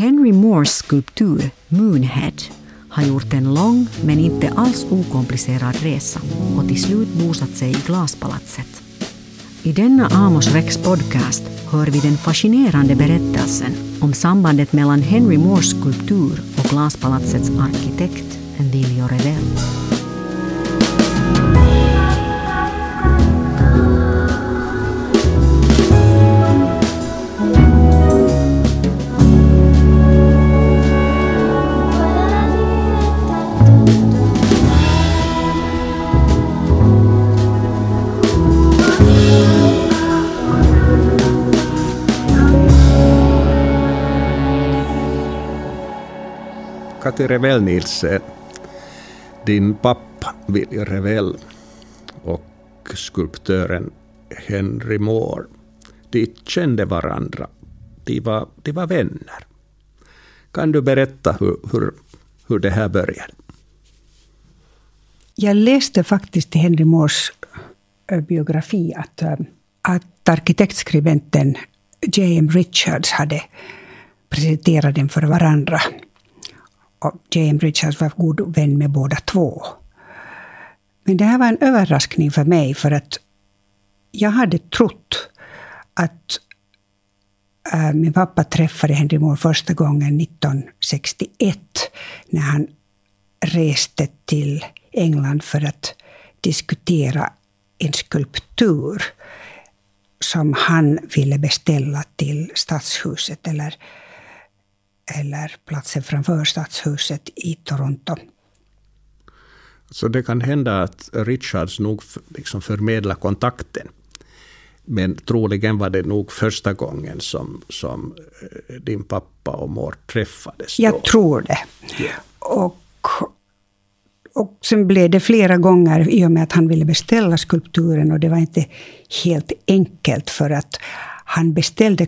Henry Moores skulptur Moonhead har gjort en lång men inte alls okomplicerad resa och till slut bosatt sig i Glaspalatset. I denna Amos Rex podcast hör vi den fascinerande berättelsen om sambandet mellan Henry Moores skulptur och Glaspalatsets arkitekt Envilio Revell. Kati Revell Nielsen, din pappa Viljo Revell och skulptören Henry Moore, de kände varandra. De var, de var vänner. Kan du berätta hur, hur, hur det här började? Jag läste faktiskt i Henry Moores eh, biografi att, eh, att arkitektskribenten J.M. Richards hade presenterat den för varandra James Richards var god vän med båda två. Men det här var en överraskning för mig för att jag hade trott att äh, min pappa träffade Henry Moore första gången 1961 när han reste till England för att diskutera en skulptur som han ville beställa till Stadshuset eller eller platsen framför Stadshuset i Toronto. Så det kan hända att Richards nog liksom förmedlar kontakten. Men troligen var det nog första gången som, som eh, din pappa och mor träffades. Då. Jag tror det. Yeah. Och, och sen blev det flera gånger i och med att han ville beställa skulpturen och det var inte helt enkelt för att han beställde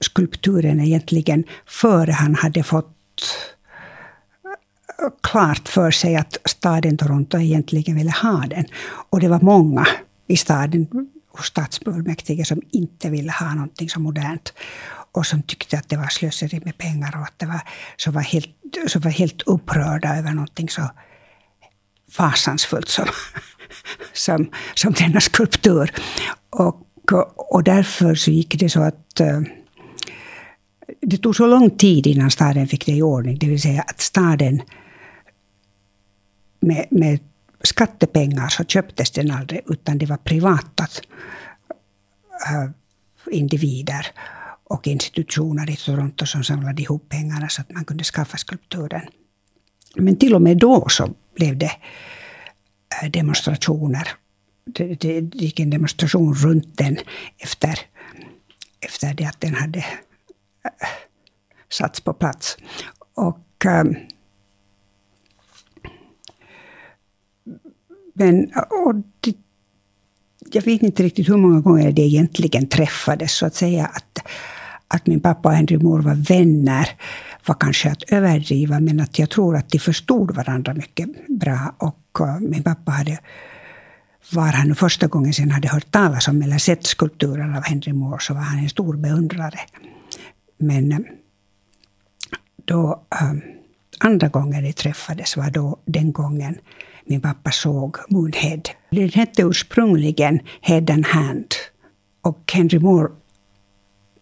skulpturen egentligen före han hade fått eh, klart för sig att staden Toronto egentligen ville ha den. Och det var många i staden och stadsfullmäktige som inte ville ha någonting så modernt. Och som tyckte att det var slöseri med pengar och att det var, som var helt, som var helt upprörda över någonting så fasansfullt som, som, som denna skulptur. Och och därför så gick det så att eh, det tog så lång tid innan staden fick det i ordning. Det vill säga att staden med, med skattepengar så köptes den aldrig, utan det var privata eh, individer och institutioner i Toronto som samlade ihop pengarna så att man kunde skaffa skulpturen. Men till och med då så blev det eh, demonstrationer det, det gick en demonstration runt den efter, efter det att den hade äh, satts på plats. Och, ähm, men och det, jag vet inte riktigt hur många gånger det egentligen träffades, så att säga att, att min pappa och Henry Moore var vänner var kanske att överdriva, men att jag tror att de förstod varandra mycket bra. Och uh, min pappa hade var han första gången sen hade hört talas om eller sett skulpturen av Henry Moore så var han en stor beundrare. Men eh, då, um, andra gången de träffades var då den gången min pappa såg Moonhead. Den hette ursprungligen Head and Hand. Och Henry Moore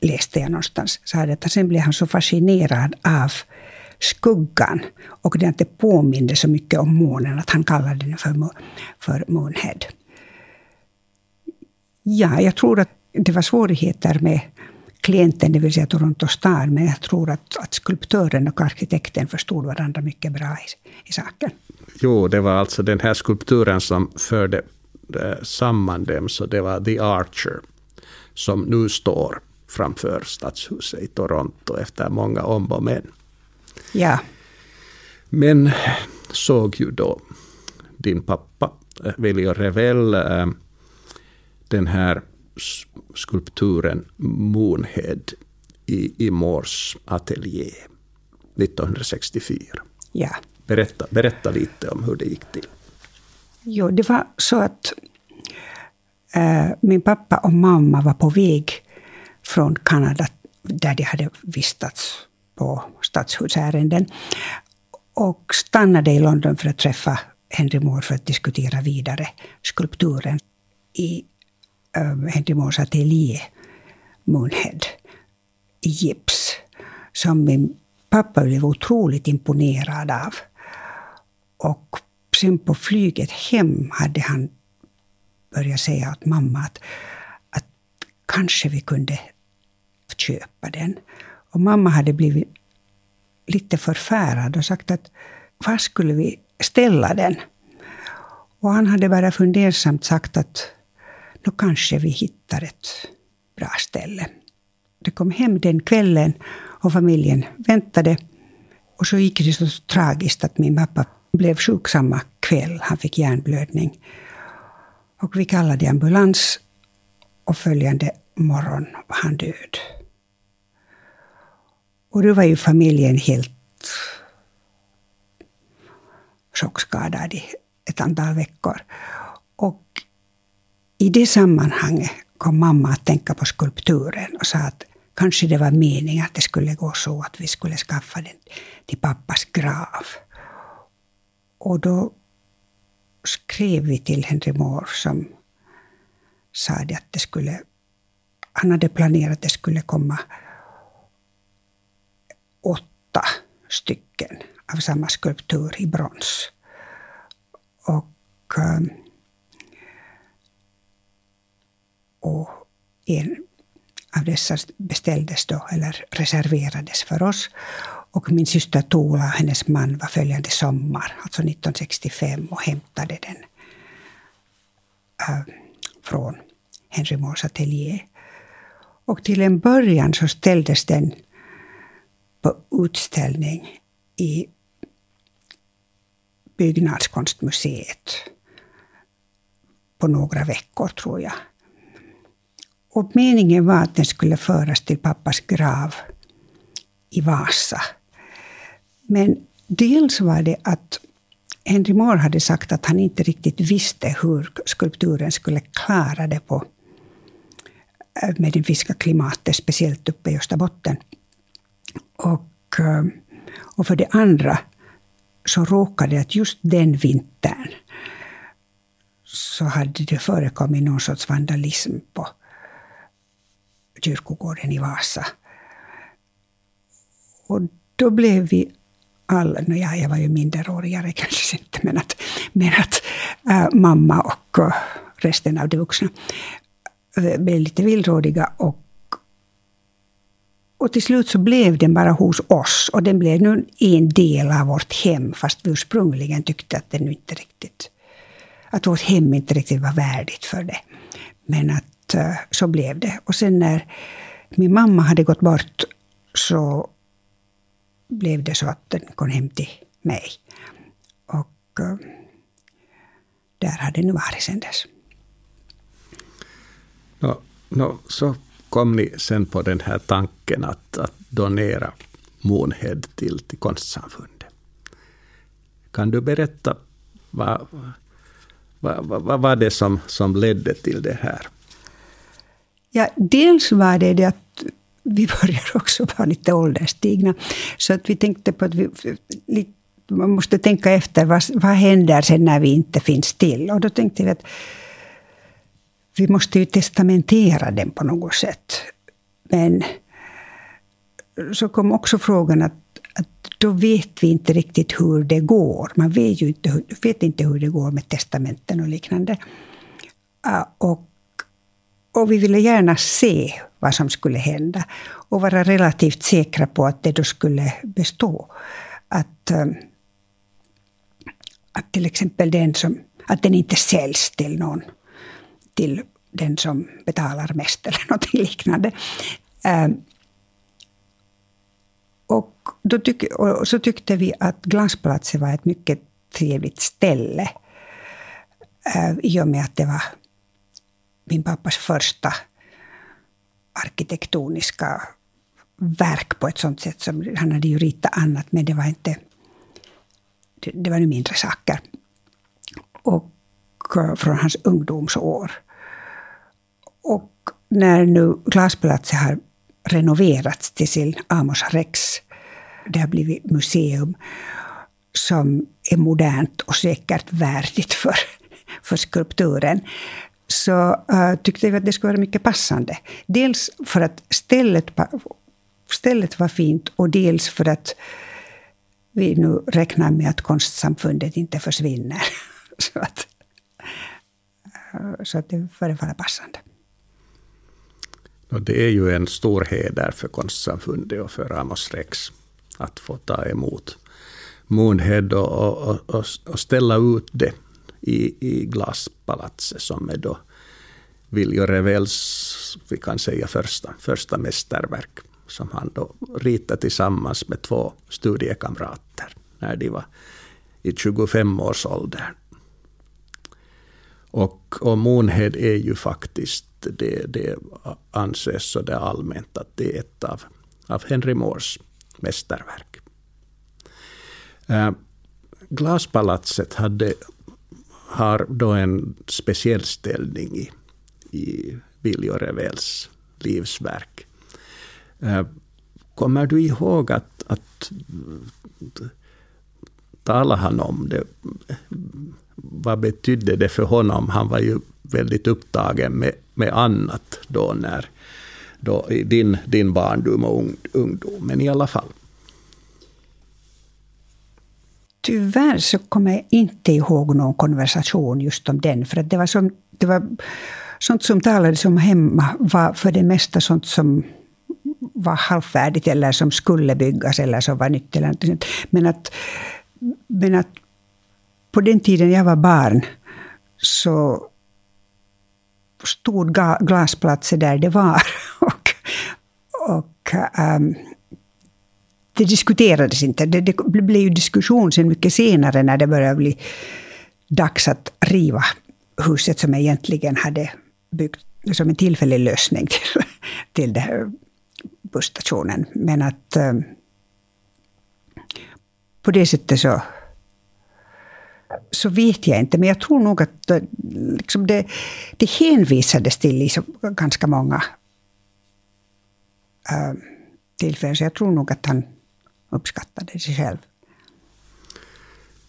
läste jag någonstans, sa att sen blev han så fascinerad av skuggan. Och det inte påminde så mycket om månen, att han kallade den för, för Moonhead. Ja, jag tror att det var svårigheter med klienten, det vill säga Toronto stad, men jag tror att, att skulptören och arkitekten förstod varandra mycket bra i, i saken. Jo, det var alltså den här skulpturen som förde eh, samman dem, så det var The Archer, som nu står framför stadshuset i Toronto efter många om och men. Ja. Men såg ju då din pappa, Viljo Revell, eh, den här skulpturen Moonhead i, i Moores ateljé 1964. Ja. Berätta, berätta lite om hur det gick till. Jo, det var så att äh, min pappa och mamma var på väg från Kanada, där de hade vistats på stadshusärenden. Och stannade i London för att träffa Henry Moore för att diskutera vidare skulpturen i um, Henry Moores ateljé Moonhead i gips. Som min pappa blev otroligt imponerad av. Och sen på flyget hem hade han börjat säga åt mamma att, att kanske vi kunde köpa den. Och mamma hade blivit lite förfärad och sagt att var skulle vi ställa den? Och han hade bara fundersamt sagt att då kanske vi hittar ett bra ställe. Det kom hem den kvällen och familjen väntade. Och så gick det så tragiskt att min pappa blev sjuk samma kväll. Han fick hjärnblödning. Och vi kallade ambulans och följande morgon var han död. Och då var ju familjen helt chockskadad i ett antal veckor. Och i det sammanhanget kom mamma att tänka på skulpturen och sa att kanske det var meningen att det skulle gå så att vi skulle skaffa den till pappas grav. Och då skrev vi till Henry Moore som sa att det skulle... Han hade planerat att det skulle komma åtta stycken av samma skulptur i brons. Och, eh, och en av dessa beställdes då, eller reserverades för oss. Och min syster Tola, hennes man, var följande sommar, alltså 1965, och hämtade den äh, från Henry Moores ateljé. Och till en början så ställdes den på utställning i Byggnadskonstmuseet på några veckor, tror jag. Och meningen var att den skulle föras till pappas grav i Vasa. Men dels var det att Henry Moore hade sagt att han inte riktigt visste hur skulpturen skulle klara det på det medelfinska klimatet, speciellt uppe i Österbotten. Och, eh, och för det andra så råkade det att just den vintern så hade det förekommit någon sorts vandalism på kyrkogården i Vasa. Och då blev vi alla, no ja, jag var ju minderårigare kanske inte, men att, men att äh, mamma och eh, resten av de vuxna blev lite villrådiga. Och, och till slut så blev den bara hos oss. Och den blev nu en del av vårt hem, fast vi ursprungligen tyckte att den inte riktigt att vårt hem inte riktigt var värdigt för det. Men att eh, så blev det. Och sen när min mamma hade gått bort så blev det så att den kom hem till mig. Och eh, där har den varit sedan dess. No, no, så kom ni sen på den här tanken att, att donera Moonhead till, till konstsamfundet. Kan du berätta vad, vad, vad, vad var det som, som ledde till det här? Ja, dels var det det att vi börjar också vara lite ålderstigna. Så att vi tänkte på att vi, man måste tänka efter vad, vad händer sen när vi inte finns till. Och då tänkte vi att vi måste ju testamentera den på något sätt. Men så kom också frågan att, att då vet vi inte riktigt hur det går. Man vet ju inte, vet inte hur det går med testamenten och liknande. Ah, och, och vi ville gärna se vad som skulle hända. Och vara relativt säkra på att det då skulle bestå. Att, eh, att till exempel den som, att den inte säljs till någon. Till den som betalar mest eller något liknande. Eh, och, då tyck, och så tyckte vi att Glansplatsen var ett mycket trevligt ställe. Eh, I och med att det var min pappas första arkitektoniska verk på ett sånt sätt som han hade ju ritat annat, men det var inte... Det, det var nu mindre saker. Och eh, från hans ungdomsår. Och när nu glasplatsen har renoverats till sin Amos Rex det har blivit museum som är modernt och säkert värdigt för, för skulpturen så uh, tyckte vi att det skulle vara mycket passande. Dels för att stället, stället var fint och dels för att vi nu räknar med att konstsamfundet inte försvinner. så att, uh, så att det förefaller passande. Och det är ju en stor heder för konstsamfundet och för Amos Rex att få ta emot Moonhead och, och, och, och ställa ut det i, i glaspalatset som är då Viljo Revels, vi kan säga första, första mästerverk som han då ritade tillsammans med två studiekamrater när de var i 25-årsåldern. Och, och Moonhead är ju faktiskt, det, det anses så det allmänt att det är ett av, av Henry Moores mästerverk. Äh, Glaspalatset hade, har då en speciell ställning i, i Viljo Revels livsverk. Äh, kommer du ihåg att, att talade han om det? Vad betydde det för honom? Han var ju väldigt upptagen med, med annat då, när, då i din, din barndom och ungdom. Men i alla fall. Tyvärr så kommer jag inte ihåg någon konversation just om den. För att det var, som, det var sånt som talades om hemma var för det mesta sånt som var halvfärdigt eller som skulle byggas eller som var nytt. Eller något. Men, att, men att på den tiden jag var barn så stod glasplatser där det var. och, och um, det diskuterades inte. Det, det blev ju diskussion sen mycket senare när det började bli dags att riva huset som jag egentligen hade byggt som en tillfällig lösning till, till det här busstationen. Men att um, på det sättet så, så vet jag inte. Men jag tror nog att liksom det, det hänvisades till liksom ganska många ähm, tillfällen. Så jag tror nog att han uppskattade sig själv.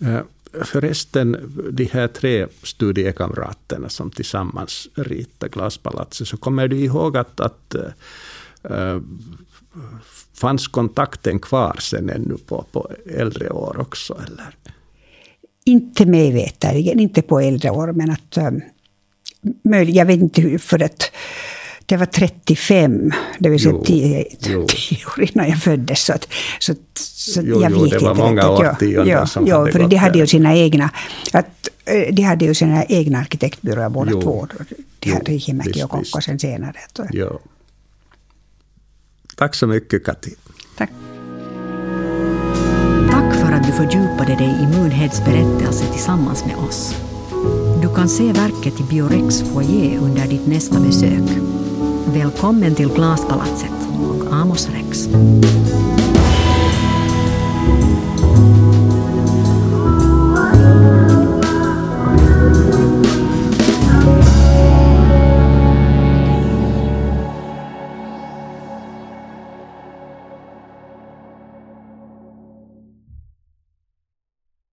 Äh, förresten, de här tre studiekamraterna som tillsammans ritade Glaspalatset, så kommer du ihåg att, att äh, fanns kontakten kvar sen ännu på, på äldre år också? Eller? Inte mig veterligen, inte på äldre år, men att äh, jag vet inte hur, för att det var 35, det vill säga tio, tio år innan jag föddes. Så, att, så, så jo, jag jo, vet det var många årtionden som jo, hade för gått de hade ju sina egna, att, eh, de hade ju sina egna arkitektbyråer båda jo, två. De här Riihimäki och Kokkosen senare. Jo. Tack så mycket Kati. Tack fördjupade dig i Moonheads berättelse tillsammans med oss. Du kan se verket i Biorex foyer under ditt nästa besök. Välkommen till Glaspalatset och Amos Rex.